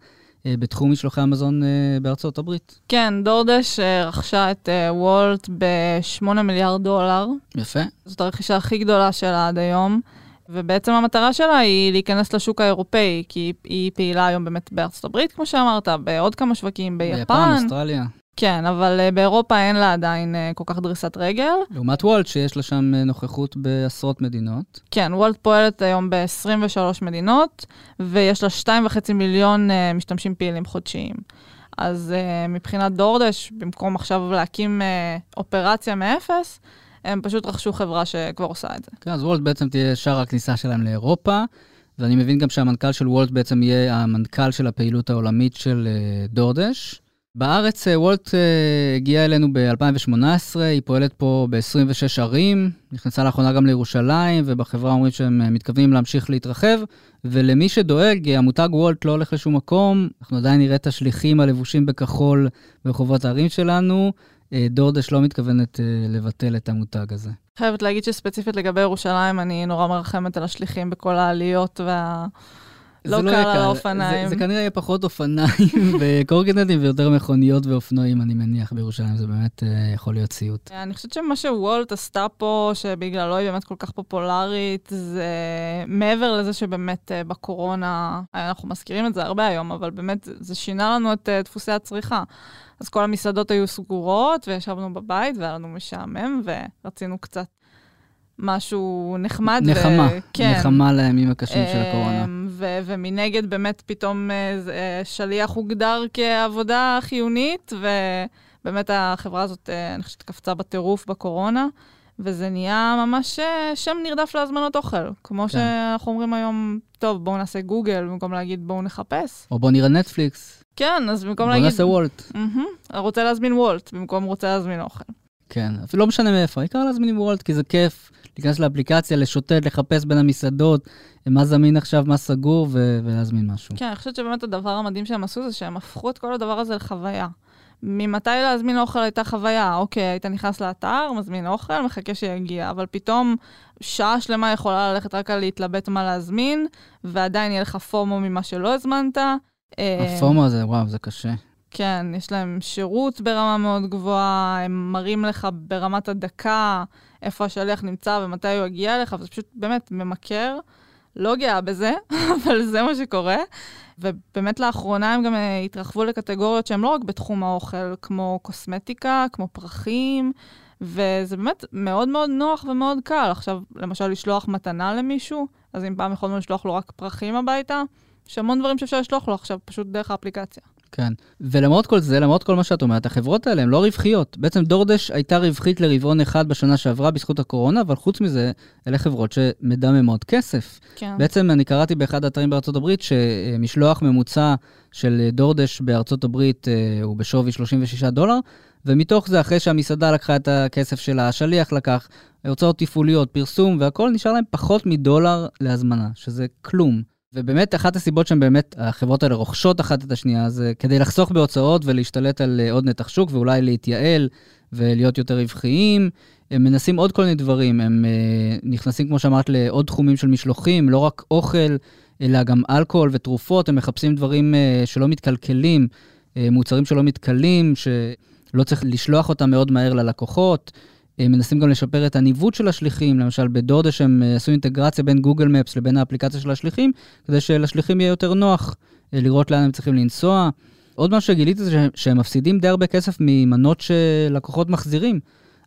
Speaker 2: בתחום משלוחי המזון בארצות הברית.
Speaker 3: כן, דורדש רכשה את וולט ב-8 מיליארד דולר.
Speaker 2: יפה.
Speaker 3: זאת הרכישה הכי גדולה שלה עד היום. ובעצם המטרה שלה היא להיכנס לשוק האירופאי, כי היא פעילה היום באמת בארצות הברית, כמו שאמרת, בעוד כמה שווקים, ביפן.
Speaker 2: ביפן, אוסטרליה.
Speaker 3: כן, אבל uh, באירופה אין לה עדיין uh, כל כך דריסת רגל.
Speaker 2: לעומת וולט, שיש לה שם uh, נוכחות בעשרות מדינות.
Speaker 3: כן, וולט פועלת היום ב-23 מדינות, ויש לה 2.5 מיליון משתמשים פעילים חודשיים. אז uh, מבחינת דורדש, במקום עכשיו להקים uh, אופרציה מאפס, הם פשוט רכשו חברה שכבר עושה את זה.
Speaker 2: כן, אז וולט בעצם תהיה שער הכניסה שלהם לאירופה, ואני מבין גם שהמנכ"ל של וולט בעצם יהיה המנכ"ל של הפעילות העולמית של uh, דורדש. בארץ וולט הגיעה אלינו ב-2018, היא פועלת פה ב-26 ערים, נכנסה לאחרונה גם לירושלים, ובחברה אומרים שהם מתכוונים להמשיך להתרחב, ולמי שדואג, המותג וולט לא הולך לשום מקום, אנחנו עדיין נראה את השליחים הלבושים בכחול ברחובות הערים שלנו, דורדש לא מתכוונת לבטל את המותג הזה.
Speaker 3: חייבת להגיד שספציפית לגבי ירושלים, אני נורא מרחמת על השליחים בכל העליות וה... לא קל על האופניים.
Speaker 2: זה, זה כנראה יהיה פחות אופניים וקורקינטים ויותר מכוניות ואופנועים, אני מניח, בירושלים. זה באמת uh, יכול להיות סיוט.
Speaker 3: אני חושבת שמה שוולט עשתה פה, שבגללו היא באמת כל כך פופולרית, זה מעבר לזה שבאמת uh, בקורונה, אנחנו מזכירים את זה הרבה היום, אבל באמת זה שינה לנו את uh, דפוסי הצריכה. אז כל המסעדות היו סגורות, וישבנו בבית, והיה לנו משעמם, ורצינו קצת משהו נחמד.
Speaker 2: נחמה, ו- כן. נחמה לימים הקשים של הקורונה.
Speaker 3: ו- ומנגד באמת פתאום uh, שליח הוגדר כעבודה חיונית, ובאמת החברה הזאת, uh, אני חושבת, קפצה בטירוף בקורונה, וזה נהיה ממש שם נרדף להזמנות אוכל. כמו כן. שאנחנו אומרים היום, טוב, בואו נעשה גוגל, במקום להגיד בואו נחפש.
Speaker 2: או בואו נראה נטפליקס.
Speaker 3: כן, אז במקום
Speaker 2: בוא
Speaker 3: להגיד...
Speaker 2: בואו נעשה וולט.
Speaker 3: Mm-hmm, רוצה להזמין וולט, במקום רוצה להזמין אוכל.
Speaker 2: כן, אפילו לא משנה מאיפה, העיקר להזמין וולט, כי זה כיף. להיכנס לאפליקציה, לשוטט, לחפש בין המסעדות, מה זמין עכשיו, מה סגור, ו- ולהזמין משהו.
Speaker 3: כן, אני חושבת שבאמת הדבר המדהים שהם עשו זה שהם הפכו את כל הדבר הזה לחוויה. ממתי להזמין אוכל הייתה חוויה? אוקיי, היית נכנס לאתר, מזמין אוכל, מחכה שיגיע, אבל פתאום שעה שלמה יכולה ללכת רק על להתלבט מה להזמין, ועדיין יהיה לך פומו ממה שלא הזמנת.
Speaker 2: הפומו הזה, וואו, זה קשה.
Speaker 3: כן, יש להם שירות ברמה מאוד גבוהה, הם מראים לך ברמת הדקה איפה השליח נמצא ומתי הוא יגיע אליך, וזה פשוט באמת ממכר. לא גאה בזה, אבל זה מה שקורה. ובאמת לאחרונה הם גם אה, התרחבו לקטגוריות שהן לא רק בתחום האוכל, כמו קוסמטיקה, כמו פרחים, וזה באמת מאוד מאוד נוח ומאוד קל. עכשיו, למשל, לשלוח מתנה למישהו, אז אם פעם יכולנו לשלוח לו רק פרחים הביתה, יש המון דברים שאפשר לשלוח לו עכשיו, פשוט דרך האפליקציה.
Speaker 2: כן. ולמרות כל זה, למרות כל מה שאת אומרת, החברות האלה הן לא רווחיות. בעצם דורדש הייתה רווחית לרבעון אחד בשנה שעברה בזכות הקורונה, אבל חוץ מזה, אלה חברות שמדממות כסף.
Speaker 3: כן.
Speaker 2: בעצם אני קראתי באחד האתרים בארצות הברית שמשלוח ממוצע של דורדש בארצות הברית אה, הוא בשווי 36 דולר, ומתוך זה, אחרי שהמסעדה לקחה את הכסף שלה, השליח לקח, הוצאות תפעוליות, פרסום והכול, נשאר להם פחות מדולר להזמנה, שזה כלום. ובאמת, אחת הסיבות שהן באמת, החברות האלה רוכשות אחת את השנייה, זה כדי לחסוך בהוצאות ולהשתלט על אה, עוד נתח שוק, ואולי להתייעל ולהיות יותר רווחיים. הם מנסים עוד כל מיני דברים, הם uh, נכנסים, כמו שאמרת, לעוד תחומים של משלוחים, לא רק אוכל, אלא גם אלכוהול ותרופות, הם מחפשים דברים uh, שלא מתקלקלים, uh, מוצרים שלא מתכלים, שלא צריך לשלוח אותם מאוד מהר ללקוחות. הם מנסים גם לשפר את הניווט של השליחים, למשל בדודש הם אה, עשו אינטגרציה בין גוגל מפס לבין האפליקציה של השליחים, כדי שלשליחים יהיה יותר נוח אה, לראות לאן הם צריכים לנסוע. עוד משהו שגיליתי זה שהם מפסידים די הרבה כסף ממנות שלקוחות מחזירים.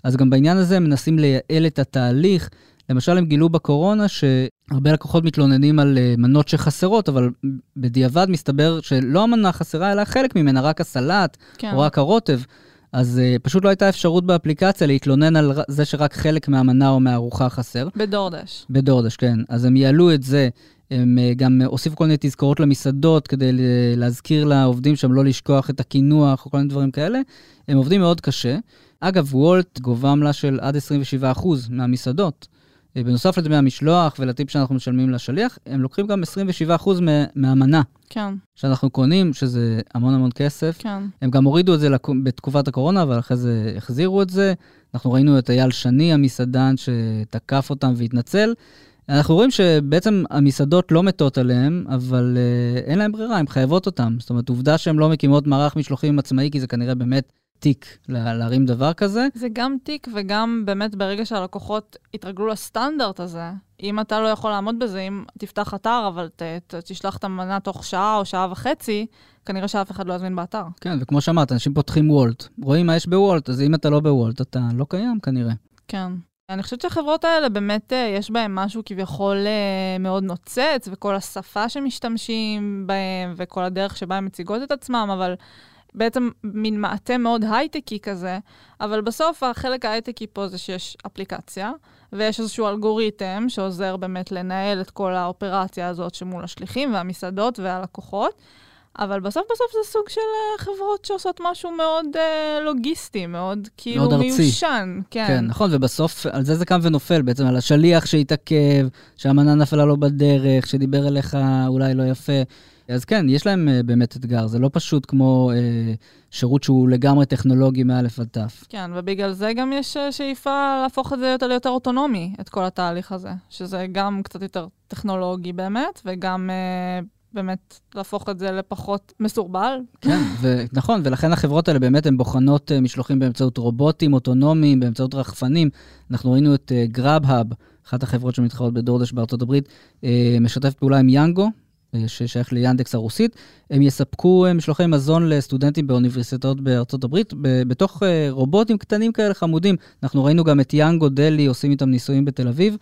Speaker 2: אז גם בעניין הזה הם מנסים לייעל את התהליך. למשל, הם גילו בקורונה שהרבה לקוחות מתלוננים על אה, מנות שחסרות, אבל בדיעבד מסתבר שלא המנה חסרה, אלא חלק ממנה, רק הסלט, כן. או רק הרוטב. אז uh, פשוט לא הייתה אפשרות באפליקציה להתלונן על זה שרק חלק מהמנה או מהארוחה חסר.
Speaker 3: בדורדש.
Speaker 2: בדורדש, כן. אז הם יעלו את זה. הם uh, גם הוסיפו כל מיני תזכורות למסעדות כדי להזכיר לעובדים שם לא לשכוח את הקינוח או כל מיני דברים כאלה. הם עובדים מאוד קשה. אגב, וולט גובה עמלה של עד 27% מהמסעדות. אה, בנוסף לדמי המשלוח ולטיפ שאנחנו משלמים לשליח, הם לוקחים גם 27% מהמנה.
Speaker 3: כן.
Speaker 2: שאנחנו קונים, שזה המון המון כסף.
Speaker 3: כן.
Speaker 2: הם גם הורידו את זה בתקופת הקורונה, אבל אחרי זה החזירו את זה. אנחנו ראינו את אייל שני, המסעדן, שתקף אותם והתנצל. אנחנו רואים שבעצם המסעדות לא מתות עליהם, אבל uh, אין להם ברירה, הן חייבות אותם. זאת אומרת, עובדה שהן לא מקימות מערך משלוחים עצמאי, כי זה כנראה באמת תיק להרים דבר כזה.
Speaker 3: זה גם תיק וגם באמת ברגע שהלקוחות יתרגלו לסטנדרט הזה, אם אתה לא יכול לעמוד בזה, אם תפתח אתר, אבל ת, ת, תשלח את המנה תוך שעה או שעה וחצי, כנראה שאף אחד לא יזמין באתר.
Speaker 2: כן, וכמו שאמרת, אנשים פותחים וולט, רואים מה יש בוולט, אז אם אתה לא בוולט, אתה לא קיים כנראה.
Speaker 3: כן. אני חושבת שהחברות האלה באמת, אה, יש בהן משהו כביכול אה, מאוד נוצץ, וכל השפה שמשתמשים בהם, וכל הדרך שבה הן מציגות את עצמם, אבל בעצם מין מעטה מאוד הייטקי כזה, אבל בסוף החלק ההייטקי פה זה שיש אפליקציה, ויש איזשהו אלגוריתם שעוזר באמת לנהל את כל האופרציה הזאת שמול השליחים והמסעדות והלקוחות. אבל בסוף בסוף זה סוג של uh, חברות שעושות משהו מאוד uh, לוגיסטי, מאוד כאילו מאוד מיושן. כן.
Speaker 2: כן, נכון, ובסוף על זה זה קם ונופל, בעצם על השליח שהתעכב, שהמנה נפלה לו בדרך, שדיבר אליך אולי לא יפה. אז כן, יש להם uh, באמת אתגר, זה לא פשוט כמו uh, שירות שהוא לגמרי טכנולוגי מא' עד ת'.
Speaker 3: כן, ובגלל זה גם יש uh, שאיפה להפוך את זה יותר ליותר אוטונומי, את כל התהליך הזה, שזה גם קצת יותר טכנולוגי באמת, וגם uh, באמת להפוך את זה לפחות מסורבל.
Speaker 2: כן, נכון, ולכן החברות האלה באמת הן בוחנות משלוחים באמצעות רובוטים אוטונומיים, באמצעות רחפנים. אנחנו ראינו את גראב-האב, אחת החברות שמתחרות בדורדש בארצות הברית, משתף פעולה עם יאנגו, אה, ששייך ליאנדקס הרוסית, הם יספקו אה, משלוחי מזון לסטודנטים באוניברסיטאות בארצות הברית, בתוך אה, רובוטים קטנים כאלה חמודים. אנחנו ראינו גם את יאנגו דלי עושים איתם ניסויים בתל אביב.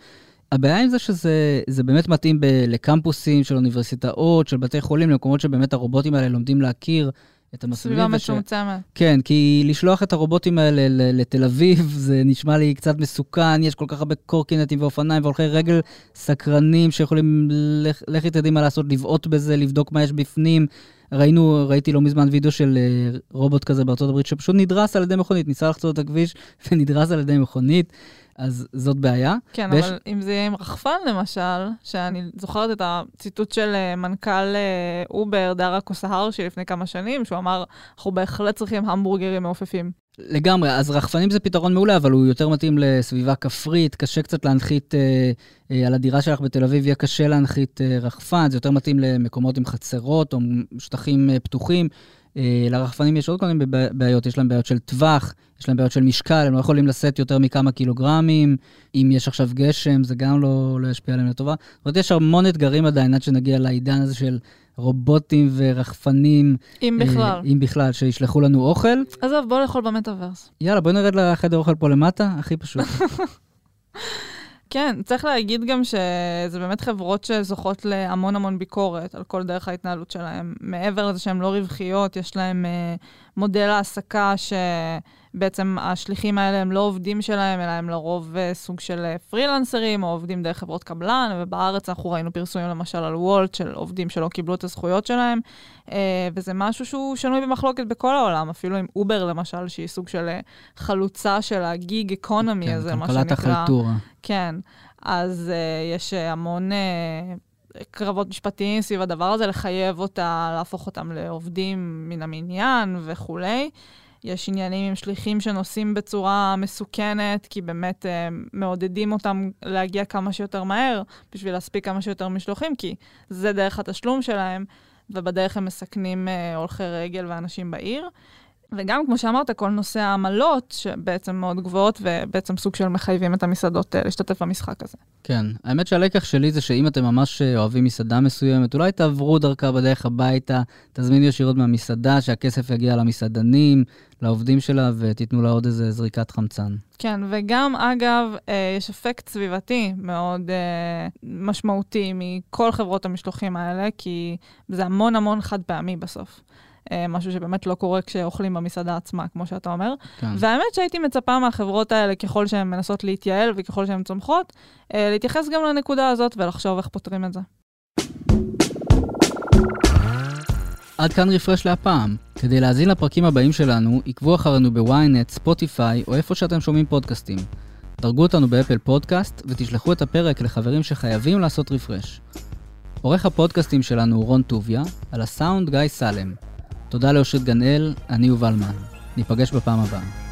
Speaker 2: הבעיה עם זה שזה באמת מתאים ב- לקמפוסים של אוניברסיטאות, של בתי חולים, למקומות שבאמת הרובוטים האלה לומדים להכיר את המסלולים.
Speaker 3: סביבה מצומצמת.
Speaker 2: כן, כי לשלוח את הרובוטים האלה לתל אביב, זה נשמע לי קצת מסוכן, יש כל כך הרבה קורקינטים ואופניים והולכי רגל סקרנים שיכולים, לכי תדעי מה לעשות, לבעוט בזה, לבדוק מה יש בפנים. ראינו, ראיתי לא מזמן וידאו של uh, רובוט כזה בארצות הברית שפשוט נדרס על ידי מכונית, ניסה לחצות את הכביש ונדרס על ידי מכונית. אז זאת בעיה.
Speaker 3: כן, ויש... אבל אם זה יהיה עם רחפן למשל, שאני זוכרת את הציטוט של אה, מנכ"ל אה, אובר, דארה חוסרושאהי, שלפני כמה שנים, שהוא אמר, אנחנו בהחלט צריכים המבורגרים מעופפים.
Speaker 2: לגמרי, אז רחפנים זה פתרון מעולה, אבל הוא יותר מתאים לסביבה כפרית, קשה קצת להנחית אה, אה, על הדירה שלך בתל אביב, יהיה קשה להנחית אה, רחפן, זה יותר מתאים למקומות עם חצרות או שטחים אה, פתוחים. אה, לרחפנים יש עוד כל מיני בעיות, יש להם בעיות של טווח, יש להם בעיות של משקל, הם לא יכולים לשאת יותר מכמה קילוגרמים, אם יש עכשיו גשם, זה גם לא, לא ישפיע עליהם לטובה. זאת אומרת, יש המון אתגרים עדיין עד שנגיע לעידן הזה של רובוטים ורחפנים.
Speaker 3: אם בכלל. אה,
Speaker 2: אם בכלל, שישלחו לנו אוכל.
Speaker 3: עזוב, בוא לאכול במטאוורס.
Speaker 2: יאללה, בוא נרד לחדר אוכל פה למטה, הכי פשוט.
Speaker 3: כן, צריך להגיד גם שזה באמת חברות שזוכות להמון המון ביקורת על כל דרך ההתנהלות שלהם. מעבר לזה שהן לא רווחיות, יש להם uh, מודל העסקה שבעצם השליחים האלה הם לא עובדים שלהם, אלא הם לרוב uh, סוג של uh, פרילנסרים או עובדים דרך חברות קבלן, ובארץ אנחנו ראינו פרסומים למשל על וולט של עובדים שלא קיבלו את הזכויות שלהם, uh, וזה משהו שהוא שנוי במחלוקת בכל העולם, אפילו עם אובר למשל, שהיא סוג של חלוצה של הגיג אקונומי כן, הזה, מה שנקרא.
Speaker 2: כן, כלכלת החלטורה.
Speaker 3: כן. אז uh, יש המון uh, קרבות משפטיים סביב הדבר הזה, לחייב אותה, להפוך אותם לעובדים מן המניין וכולי. יש עניינים עם שליחים שנוסעים בצורה מסוכנת, כי באמת uh, מעודדים אותם להגיע כמה שיותר מהר, בשביל להספיק כמה שיותר משלוחים, כי זה דרך התשלום שלהם, ובדרך הם מסכנים uh, הולכי רגל ואנשים בעיר. וגם, כמו שאמרת, כל נושא העמלות, שבעצם מאוד גבוהות, ובעצם סוג של מחייבים את המסעדות אה, להשתתף במשחק הזה.
Speaker 2: כן, האמת שהלקח שלי זה שאם אתם ממש אה, אוהבים מסעדה מסוימת, אולי תעברו דרכה בדרך הביתה, תזמינו ישירות מהמסעדה, שהכסף יגיע למסעדנים, לעובדים שלה, ותיתנו לה עוד איזה זריקת חמצן.
Speaker 3: כן, וגם, אגב, אה, יש אפקט סביבתי מאוד משמעותי מכל חברות המשלוחים האלה, כי זה המון המון חד פעמי בסוף. אה, משהו שבאמת לא קורה כשאוכלים במסעדה עצמה, כמו שאתה אומר. כן. והאמת שהייתי מצפה מהחברות האלה, ככל שהן מנסות להתייעל וככל שהן צומחות, אה, להתייחס גם לנקודה הזאת ולחשוב איך פותרים את זה.
Speaker 2: עד כאן רפרש להפעם. כדי להאזין לפרקים הבאים שלנו, עקבו אחרינו בוויינט, ספוטיפיי או איפה שאתם שומעים פודקאסטים. דרגו אותנו באפל פודקאסט ותשלחו את הפרק לחברים שחייבים לעשות refresh. עורך הפודקאסטים שלנו הוא רון טוביה, על הסאונד גיא סלם. תודה לאושרית גנאל, אני יובל מן. ניפגש בפעם הבאה.